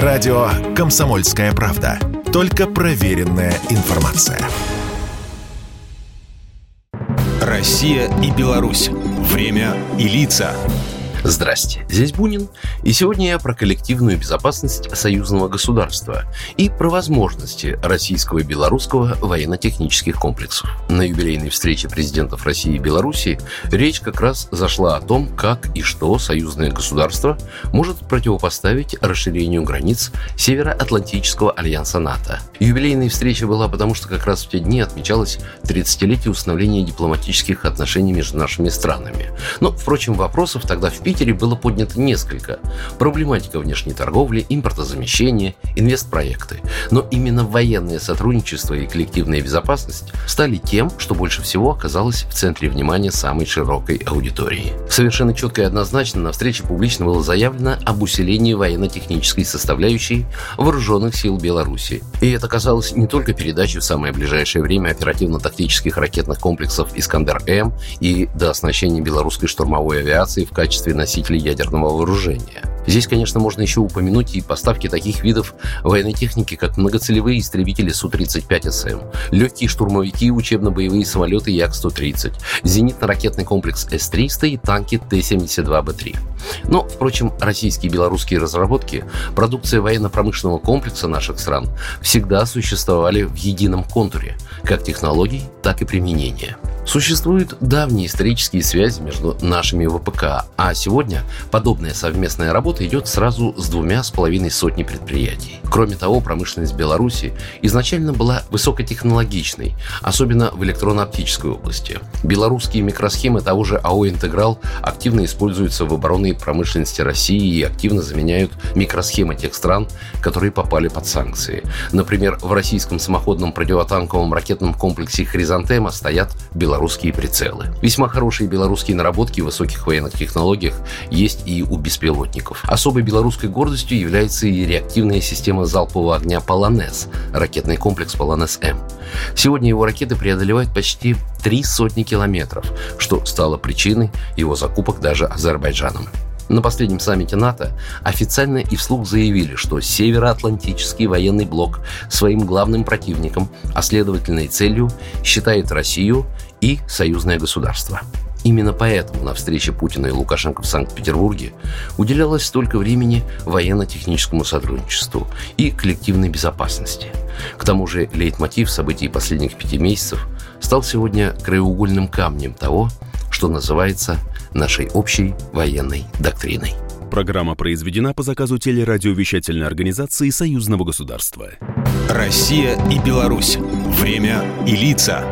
Радио «Комсомольская правда». Только проверенная информация. Россия и Беларусь. Время и лица. Здрасте, здесь Бунин, и сегодня я про коллективную безопасность союзного государства и про возможности российского и белорусского военно-технических комплексов. На юбилейной встрече президентов России и Беларуси речь как раз зашла о том, как и что союзное государство может противопоставить расширению границ Североатлантического альянса НАТО. Юбилейная встреча была потому, что как раз в те дни отмечалось 30-летие установления дипломатических отношений между нашими странами. Но, впрочем, вопросов тогда в Питере было поднято несколько. Проблематика внешней торговли, импортозамещения, инвестпроекты. Но именно военное сотрудничество и коллективная безопасность стали тем, что больше всего оказалось в центре внимания самой широкой аудитории. Совершенно четко и однозначно на встрече публично было заявлено об усилении военно-технической составляющей вооруженных сил Беларуси. И это касалось не только передачи в самое ближайшее время оперативно-тактических ракетных комплексов «Искандер-М» и до оснащения белорусской штурмовой авиации в качестве носителей ядерного вооружения. Здесь, конечно, можно еще упомянуть и поставки таких видов военной техники, как многоцелевые истребители Су-35СМ, легкие штурмовики учебно-боевые самолеты Як-130, зенитно-ракетный комплекс С-300 и танки Т-72Б3. Но, впрочем, российские и белорусские разработки, продукция военно-промышленного комплекса наших стран всегда существовали в едином контуре, как технологий, так и применения. Существуют давние исторические связи между нашими ВПК, а сегодня подобная совместная работа идет сразу с двумя с половиной сотни предприятий. Кроме того, промышленность Беларуси изначально была высокотехнологичной, особенно в электронно-оптической области. Белорусские микросхемы того же АО «Интеграл» активно используются в оборонной промышленности России и активно заменяют микросхемы тех стран, которые попали под санкции. Например, в российском самоходном противотанковом ракетном комплексе «Хризантема» стоят белорусские белорусские прицелы. Весьма хорошие белорусские наработки в высоких военных технологиях есть и у беспилотников. Особой белорусской гордостью является и реактивная система залпового огня «Полонез» – ракетный комплекс «Полонез-М». Сегодня его ракеты преодолевают почти три сотни километров, что стало причиной его закупок даже Азербайджаном. На последнем саммите НАТО официально и вслух заявили, что Североатлантический военный блок своим главным противником, а следовательно и целью, считает Россию и союзное государство. Именно поэтому на встрече Путина и Лукашенко в Санкт-Петербурге уделялось столько времени военно-техническому сотрудничеству и коллективной безопасности. К тому же лейтмотив событий последних пяти месяцев стал сегодня краеугольным камнем того, что называется нашей общей военной доктриной. Программа произведена по заказу телерадиовещательной организации Союзного государства. Россия и Беларусь. Время и лица.